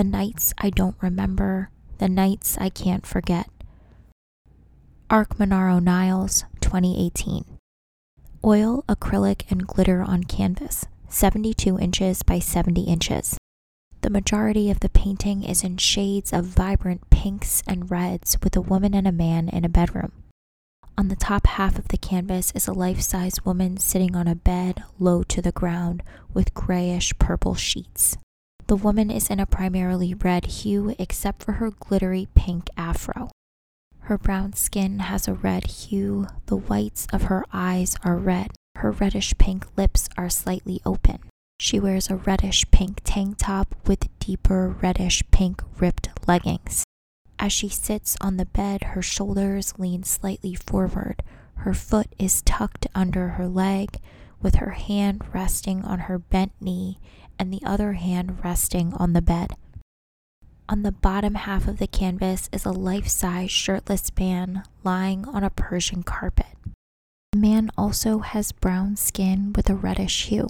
The nights I don't remember, the nights I can't forget. Arcmanoro Niles, 2018. Oil, acrylic, and glitter on canvas, 72 inches by 70 inches. The majority of the painting is in shades of vibrant pinks and reds with a woman and a man in a bedroom. On the top half of the canvas is a life size woman sitting on a bed low to the ground with grayish purple sheets. The woman is in a primarily red hue except for her glittery pink afro. Her brown skin has a red hue, the whites of her eyes are red, her reddish pink lips are slightly open. She wears a reddish pink tank top with deeper reddish pink ripped leggings. As she sits on the bed, her shoulders lean slightly forward. Her foot is tucked under her leg, with her hand resting on her bent knee and the other hand resting on the bed. On the bottom half of the canvas is a life size shirtless man lying on a Persian carpet. The man also has brown skin with a reddish hue.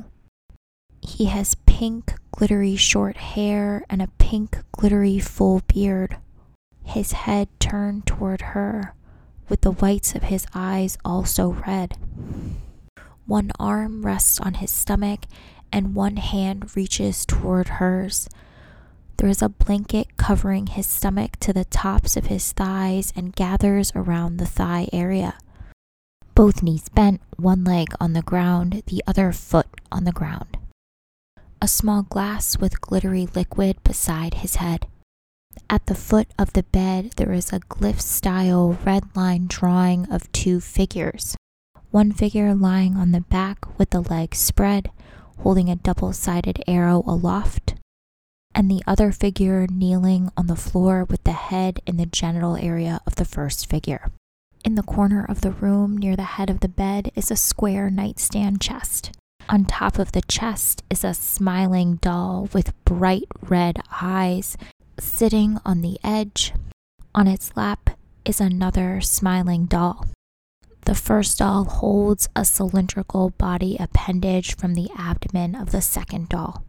He has pink, glittery short hair and a pink, glittery full beard. His head turned toward her, with the whites of his eyes also red. One arm rests on his stomach, and one hand reaches toward hers. There is a blanket covering his stomach to the tops of his thighs and gathers around the thigh area. Both knees bent, one leg on the ground, the other foot on the ground a small glass with glittery liquid beside his head. At the foot of the bed, there is a glyph style red line drawing of two figures. One figure lying on the back with the legs spread, holding a double sided arrow aloft, and the other figure kneeling on the floor with the head in the genital area of the first figure. In the corner of the room near the head of the bed is a square nightstand chest. On top of the chest is a smiling doll with bright red eyes sitting on the edge. On its lap is another smiling doll. The first doll holds a cylindrical body appendage from the abdomen of the second doll.